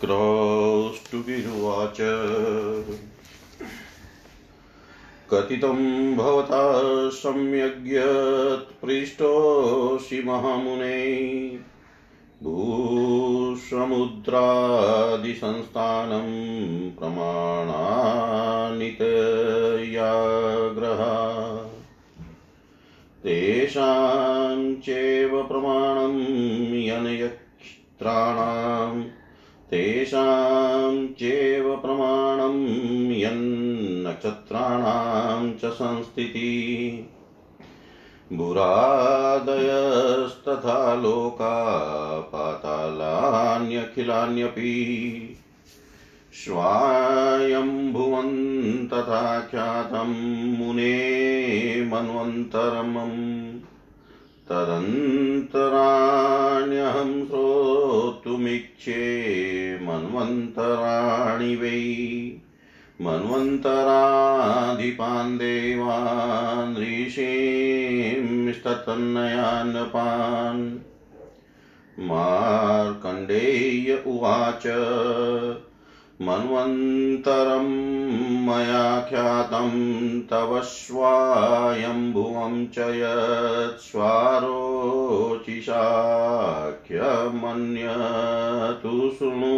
क्रौष्टुभिरुवाच कथितं भवता सम्यग्यत्पृष्टोऽसि महामुने। भूसमुद्रादिसंस्थानं प्रमाणानितयाग्रहा तेषां चैव प्रमाणं यनयत्राणां तेषां चैव प्रमाणं यन्नक्षत्राणां च संस्थितिः। बुरादयस्तथा लोका पातालान्यखिलान्यपि। स्वायम्भुवन् तथा ख्यातं मुने मन्वन्तरमम् तदन्तराण्यहं श्रोतुमिच्छे मन्वन्तराणि वै। मन्वन्तराधिपान् देवान् ऋषींस्तन्नयान्नपान् मार्कण्डेय उवाच मन्वन्तरं मया ख्यातं तव स्वायम्भुवं च यत्स्वारोचिषाख्यमन्यतु शृणु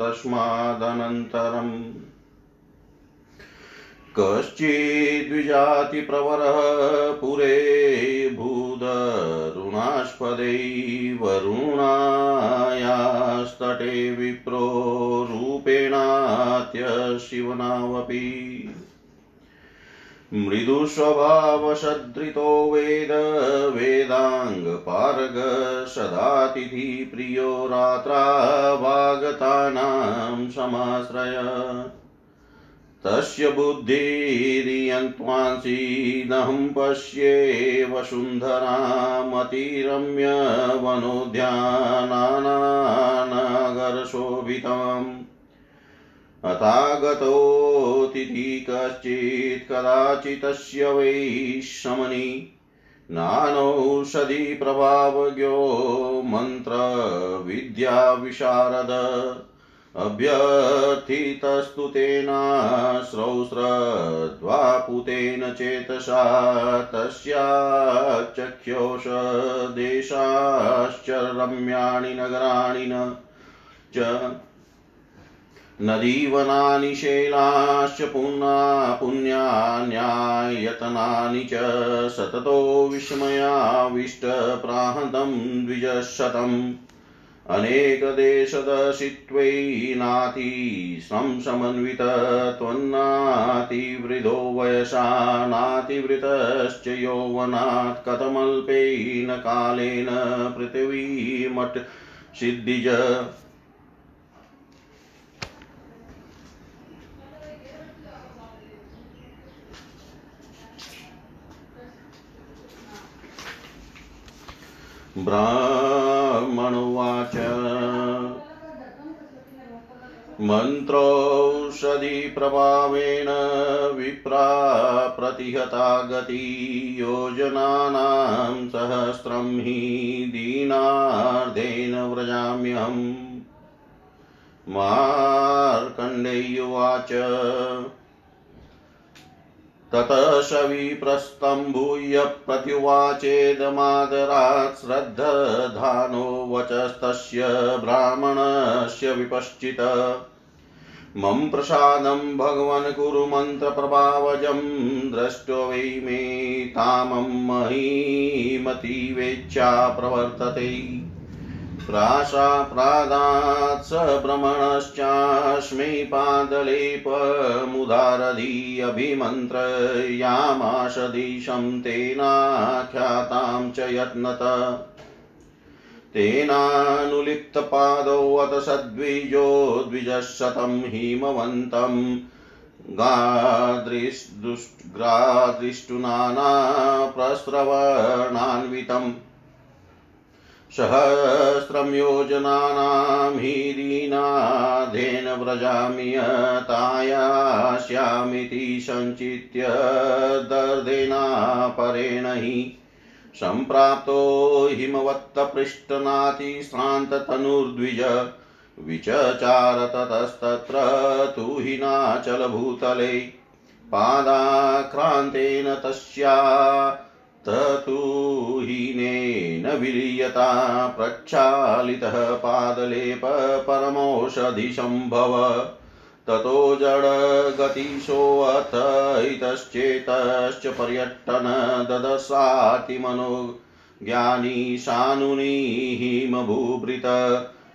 तस्मादनन्तरम् कश्चिद्विजातिप्रवरः पुरे भूदरुणास्पदै वरुणायास्तटे विप्रो रूपेणात्यशिवनावपि मृदुस्वभावसदृतो वेद वेदाङ्गपारग सदातिथि प्रियो रात्रावागतानां समाश्रय। तस्य बुद्धिरियन्त्वांसीदहं पश्ये वसुन्धरामतिरम्य वनोद्यानानागरशोभितम् अथागतोऽतिथि कश्चित् कदाचितस्य वै शमनि। नानौषधि प्रभावज्ञो मन्त्रविद्याविशारद। अभ्यर्थितस्तु तेनाश्रौस्रद्वापुतेन चेतसा तस्याचख्योष देशाश्च रम्याणि नगराणि न च नदीवनानि शैलाश्च पुन्ना पुण्यान्यायतनानि च सततो विस्मयाविष्टप्राहतं द्विजशतम् अनेकदेशदर्शित्वै नाति संसमन्वित त्वन्नातिवृधो वयसा नातिवृतश्च यौवनात् कथमल्पेन कालेन पृथिवीमट् सिद्धिज। ब्राह्मणुवाच। मन्त्रौषधिप्रभावेण विप्रा प्रतिहता गति योजनानां सहस्रं हि दीनार्धेन व्रजाम्यहम्। मार्कण्डेयुवाच। ततः शविप्रस्तम्भूय प्रत्युवाचेदमादरात् श्रद्धधानो वचस्तस्य ब्राह्मणस्य विपश्चित। मम प्रसादं भगवन् कुरु मन्त्रप्रभावजं दृष्ट्वा वै मे तामं महीमतीवेच्छा प्रवर्तते। प्राशाप्रादात् स भ्रमणश्चास्मै पादलेपमुदारधि अभिमन्त्रयामाशदिशं तेनाख्यातां च यत्नत। तेनानुलिप्तपादौ अत सद्विजो द्विजशतं हिमवन्तं गादृष्टुनाना प्रस्रवणान्वितम् सहस्रं योजनानां हीरीनाधेन व्रजामि यतायास्यामिति सञ्चित्य दर्देनापरेण हि। सम्प्राप्तो हिमवत्तपृष्ठनातिश्रान्ततनुर्द्विज विचचार ततस्तत्र तु हिनाचलभूतले। पादाक्रान्तेन तस्या हीनेन विलीयता प्रक्षालितः पादलेप परमौषधिशम्भव। ततो जडगतिशोऽथ इतश्चेतश्च पर्यटन ददशातिमनो ज्ञानी शानुनीहिमभूभृत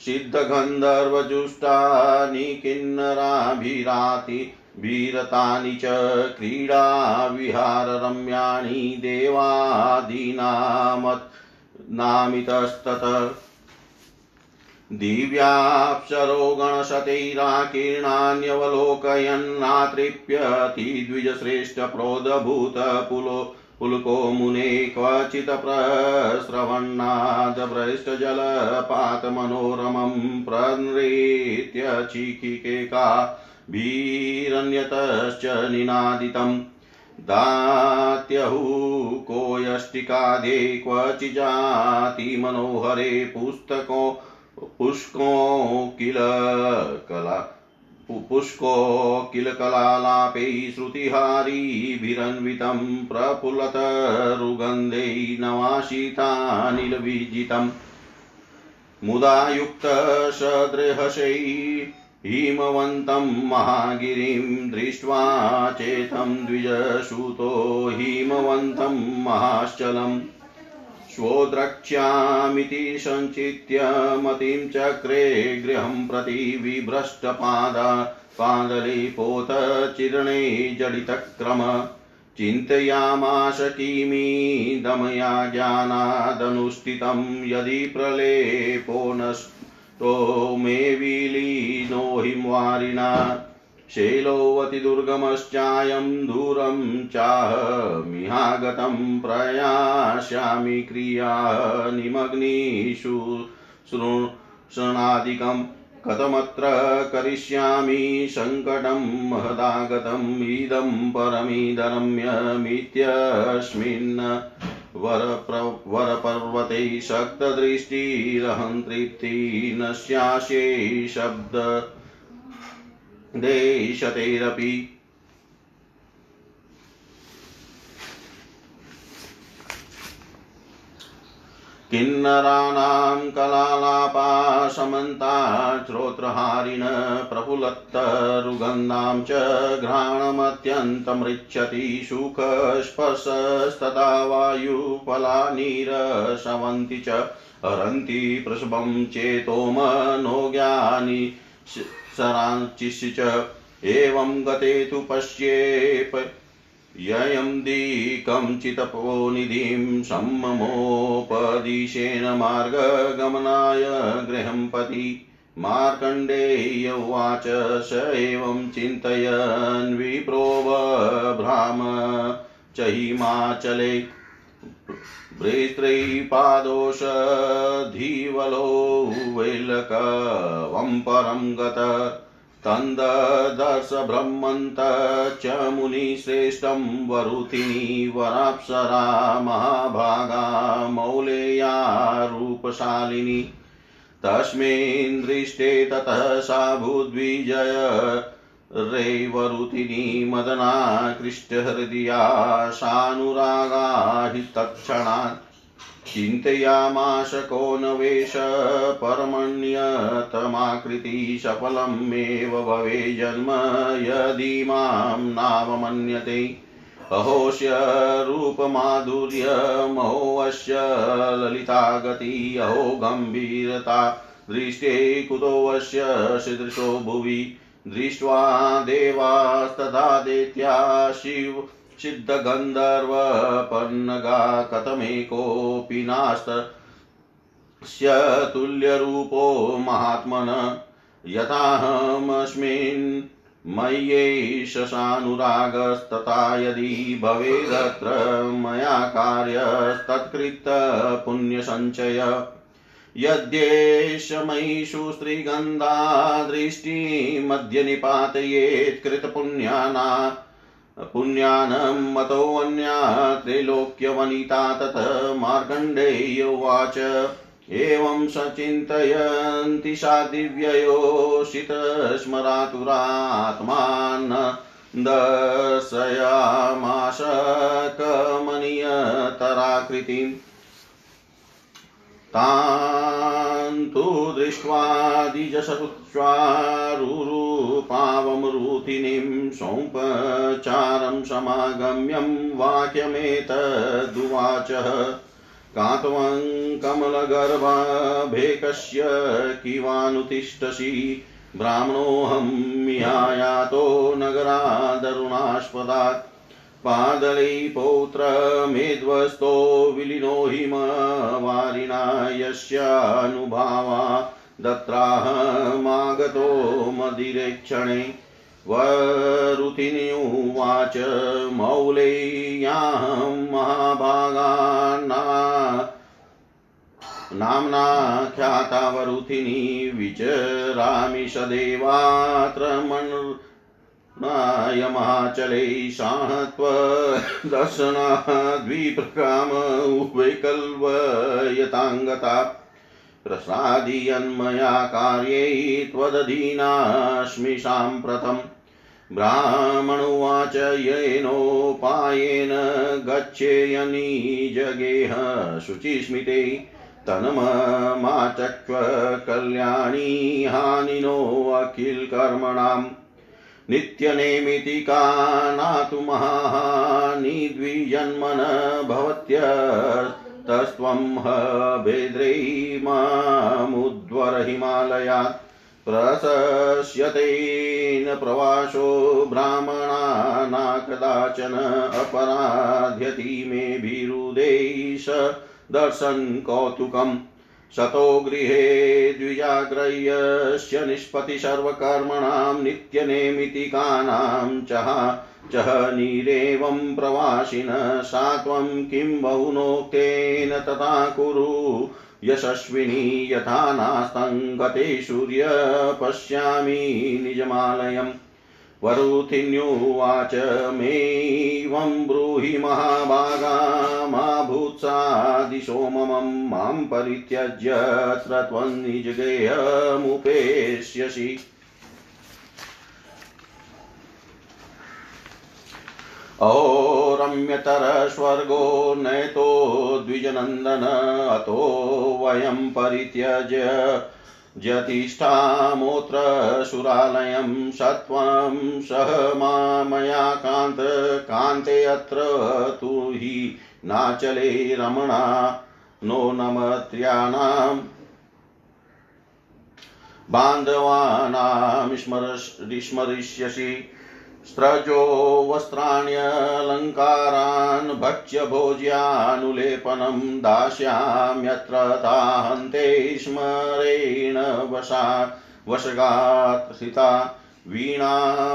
सिद्धगन्धर्वजुष्टानि किन्नराभिराति वीरतानि च क्रीडाविहाररम्याणि देवादीनामत् दिव्याप्सरो गणशतैराकीर्णान्यवलोकयन्नातृप्यति द्विजश्रेष्ठप्रोदभूतपुलो पुलको मुने क्वचित् प्रस्रवन्नादभ्रष्टजलपातमनोरमं प्रनृत्य चिकिकेका भीरन्यतश्च निनादितम् दात्यहुको यष्टिकादे क्वचिजाति मनोहरे पुस्तको, पुष्को किल कला पुष्को किल कलालापै श्रुतिहारीभिरन्वितं प्रफुल्लतरुगन्धै नवाशितानिलविजितम् मुदा युक्तसदृहशै हिमवन्तं महागिरिं दृष्ट्वा चेतं द्विजसुतो हिमवन्तं महाश्चलम् स्वोद्रक्ष्यामिति सञ्चित्य मतिं चक्रे गृहं प्रति विभ्रष्टपादा पादलीपोतचिरणे जडितक्रम। चिन्तयामाश किमीदमया ज्ञानादनुष्ठितं यदि प्रलेपो नष्टो मे विलीनो हिंवारिणा शैलोऽवतिदुर्गमश्चायं दूरं चाहमिहागतं प्रयास्यामि क्रिया निमग्नीषु शृणादिकम्। कथमत्र करिष्यामि सङ्कटं महदागतम् इदं परमिदरम्यमित्यस्मिन् वरप्र वरपर्वते शक्तदृष्टिरहं तृप्ति न स्यास्यै शब्द देशतेरपि किन्नराणां कलालापा समन्ता श्रोत्रहारिण प्रफुल्लत्तरुगन्धां च घ्राणमत्यन्तमृच्छति सुखस्पर्शस्तदा वायुफलानिरसवन्ति च हरन्ति प्रसभं चेतो मनोज्ञानि सराञ्चिषि च एवं गते तु पश्येप ययं चितपोनिधिं सम्ममोपदिशेन मार्गगमनाय गृहं पति। मार्कण्डेय उवाच स एवं चिन्तयन् विप्रोबभ्राम च हिमाचले। भ्रेत्रैपादोषधीवलो वैलकवं परं गत। तन्ददर्श ब्रह्मन्त च मुनिश्रेष्ठं वरुतिनी वराप्सरा महाभागा मौलेया रूपशालिनी। तस्मिन् दृष्टे ततः सा भूद्विजय रेवरुतिनी मदनाकृष्टहृदया सानुरागा हि तत्क्षणात् चिन्तयामाश को न वेश परमण्यतमाकृति सफलमेव भवे जन्म, यदि माँ नावमन्यते अहोस्य रूपमाधुर्यमहोऽस्य ललिता गति अहो गम्भीरता, दृष्टे कुतोऽस्य सदृशो भुवि। दृष्ट्वा देवास्तथा दैत्या शिव सिद्धगन्धर्वपन्नगा कथमेकोऽपि नास्तस्य तुल्यरूपो महात्मन यथाहमस्मिन् मय्यैष सानुरागस्तथा यदि भवेदत्र मया कार्यस्तत्कृतपुण्यसञ्चय। यद्येष मयिषु स्त्रीगन्धा दृष्टिमद्य पुण्यानं मतोऽन्या त्रैलोक्यवनिता तत मार्कण्डेय उवाच। एवं सचिन्तयन्ति सा दिव्ययोषितस्मरातुरात्मान् दर्शयामाश कमनीयतराकृतिम् तान्तु दृष्ट्वा द्विजसरुच्वारुरूपावमरुतिनिं सौपचारं समागम्यं वाक्यमेतदुवाचः। कात्वं कमलगर्भाभेकस्य किवानुतिष्ठसि। ब्राह्मणोऽहं मिहायातो नगरादरुणास्पदात्। पादलै पौत्रमेध्वस्तो विलीनो हिमवारिणा यस्यानुभावा दत्राहमागतो मदिरेक्षणे वरुतिन्युवाच मौलेयाहं महाभागान्ना नाम्ना ख्याता वरुथिनी विचरामि सदेवात्र नायमाचले साहत्वदर्शनाद्विप्रकाम वैकल्वयताङ्गता प्रसादीयन्मया कार्यै त्वदधीनास्मि साम्प्रतम् ब्राह्मणुवाच येनोपायेन गच्छेयनीजगेह शुचिस्मिते तन्ममाचक्ष्व कल्याणी हानिनो अखिलकर्मणाम्। नित्यनेमितिका नातु महानिद्विजन्मन भवत्यस्तस्त्वं भेद्रैमामुद्वर हिमालयात् प्रशस्यतेन प्रवासो ब्राह्मणा कदाचन अपराध्यति मे भीरुदेश दर्शन् कौतुकम् शतो गृहे द्विजाग्रह्यस्य निष्पति सर्वकर्मणां नित्यनेमितिकानां चः चह नीरेवं प्रवासिन, सा त्वं किं बहुनोक्तेन तथा कुरु। यशस्विनी यथा नास्तङ्गते सूर्य पश्यामि निजमालयम्। वरुथिन्युवाच मेवं ब्रूहि महाभागा मा भूत्सादिशो ममं माँ परित्यज्य अत्र त्वन्निजगेयमुपेष्यसि ओ रम्यतरस्वर्गो नयतो द्विजनन्दन अतो वयं परित्यज्य ज्यतिष्ठामोऽत्र सुरालयं सत्त्वं सह मया कान्त कान्ते अत्र तु हि नाचले रमणा नो नमत्र्याणाम् बान्धवानां स्मरिष्यसि। स्रजो वस्त्राण्यलङ्कारान् भक्ष्यभोज्यानुलेपनं दास्याम्यत्र ताहन्ते स्मरेण वशा वशगात् स्थिता वीणा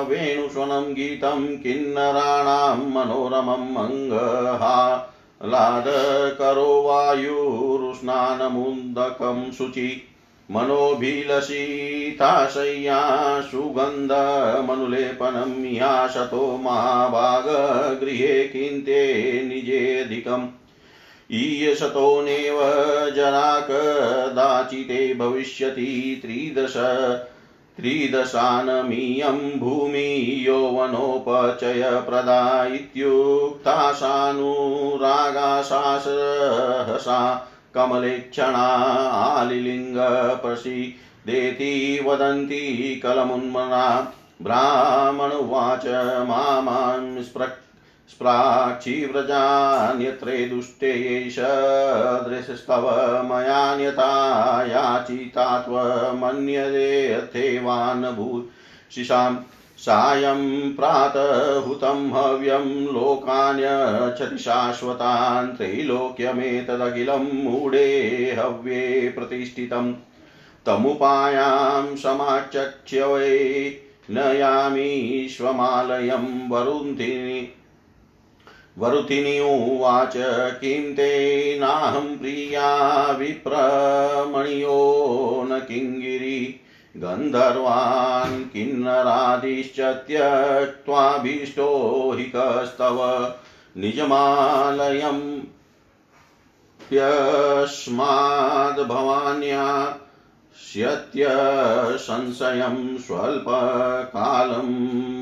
वेणुस्वनं गीतं किन्नराणां मनोरमम् अङ्गहालादकरो वायुरुष्णानमुदकं शुचि मनोभिलषिताशय्या सुगन्धमनुलेपनं या शतो महाभागगृहे किन्ते निजेऽधिकम् ईयशतो जरा कदाचिते भविष्यति त्रिदश त्रिदशानमीयं भूमि यौवनोपचयप्रदा इत्युक्ता सानुरागाशासहसा कमलेक्षणा आलिलिङ्गप्रसीदेति वदन्ति कलमुन्मना ब्राह्मणुवाच मामां स्प्रक् स्प्राक्षिव्रजान्यत्रे दुष्टे एष दृशस्तव मयान्यथा याचिता त्वमन्यदेऽथेवान् भूषिषाम् सायं प्रातहुतं हव्यं लोकान्यच्छति शाश्वतान् त्रैलोक्यमेतदखिलं मूढे हव्ये प्रतिष्ठितम् तमुपायां समाचक्ष्य वै नयामीश्वमालयं वरुन्धिनि वरुथिनि उवाच किं ते नाहं प्रिया विप्रमणियो न किङ्गिरी। गन्धर्वान् किन्नरादिश्च त्यक्त्वाभीष्टो हि कस्तव निजमालयम् यद्यस्माद्भवान्या स्यत्य संशयं स्वल्पकालं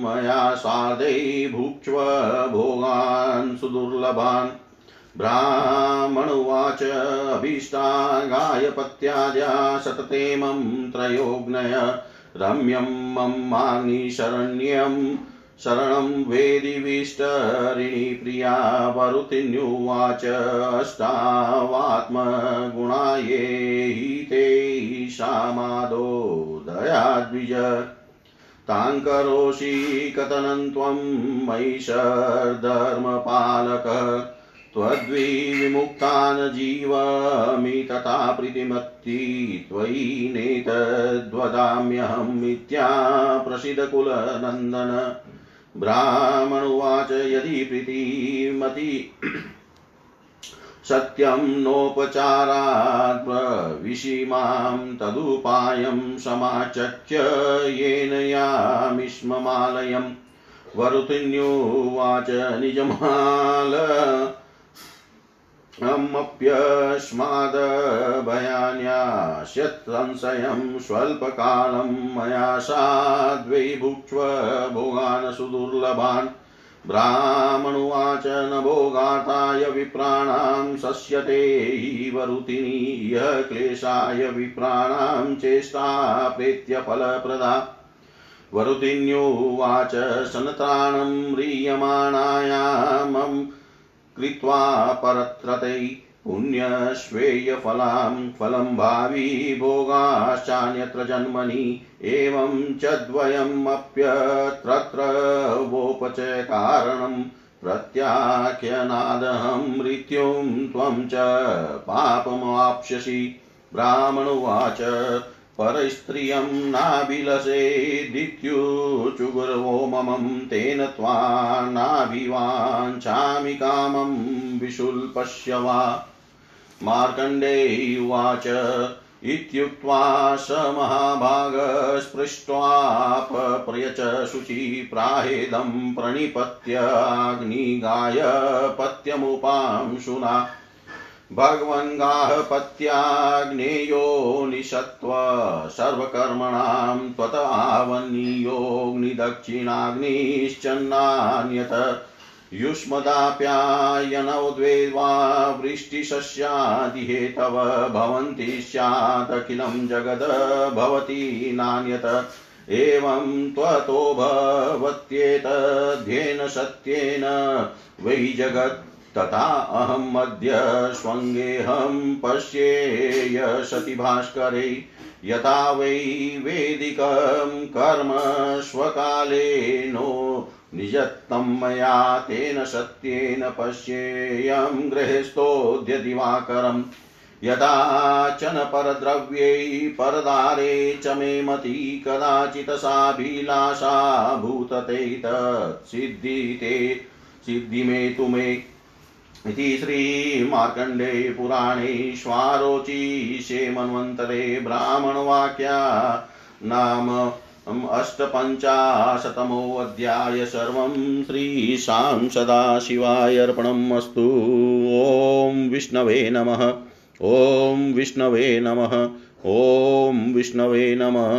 मया सार्धै भुक्ष्व भोगान् सुदुर्लभान् ब्राह्मणुवाच अभीष्टा गायपत्याद्या सततेमं त्रयोग्नय रम्यं ममाग्निशरण्यं शरणं वेदिविष्टरिणि प्रिया वरुतिन्युवाच अष्टावात्मगुणा ये हि ते ईशामादो दयाद्विज करोषि कथनं त्वं मयिषर्धर्मपालकः त्वद्विमुक्तान् जीवमि तथा प्रीतिमत्ति त्वयि नेतद्वदाम्यहं मिथ्या प्रसिद्धकुलनन्दन ब्राह्मणुवाच यदि प्रीतिमति सत्यं नोपचाराद्विषि माँ तदुपायं समाचक्ष्य येन यामिष्ममालयम् वरुतिन्युवाच निजमाल अम्मप्यस्मादभयान्यास्यत्संशयं स्वल्पकालं मया साद्वै भुक्ष्व भोगान् सुदुर्लभान् ब्राह्मणुवाच न भोगाताय विप्राणां शस्यते वरुतिनी यः क्लेशाय विप्राणां चेष्टा प्रेत्यफलप्रदा वरुतिन्युवाच सनताणं म्रियमाणायामं कृत्वा परत्रतै पुण्यश्वेयफलां फलं भावी भोगाश्चान्यत्र जन्मनि एवं च द्वयमप्यत्रत्र वोपचकारणं प्रत्याख्यनादहं मृत्युं त्वं च पापमाप्स्यसि। ब्राह्मणुवाच परस्त्रियं नाभिलसेदित्युचुगुरवो ममं, तेन त्वा नाभिवाञ्छामि कामं विशुल्पस्य वा मार्कण्डेयुवाच इत्युक्त्वा स महाभागस्पृष्ट्वापप्रयच शुचि प्राहेदं प्रणिपत्याग्निगाय पत्यमुपांशुना। भगवन्गाहपत्याग्नेयो निषत्व सर्वकर्मणां त्वत आवन्नियोऽग्निदक्षिणाग्निश्चन्नान्यत युष्मदाप्यायनौ द्वे वृष्टिशस्यादिहेतव भवन्ति स्यादखिलं जगद भवति नान्यत एवं त्वतो भवत्येतध्येन सत्येन वै जगत् तथा अहमद्य स्वङ्गेऽहं पश्येय सति भास्करे यथा वै वेदिकं कर्म स्वकाले नो निजत्तं मया तेन सत्येन पश्येयं गृहस्थोऽद्य दिवाकरम्। यदाचन परद्रव्यै परदारे च मे मति कदाचित् साभिलाषा भूतते सिद्धि मे तु मे इति श्रीमार्कण्डे पुराणे श्वारोचीशे मन्वन्तरे ब्राह्मणवाक्या नाम अष्टपञ्चाशतमोऽध्याय सर्वं श्रीशां सदाशिवाय अस्तु ॐ विष्णवे नमः। ॐ विष्णवे नमः। ॐ विष्णवे नमः।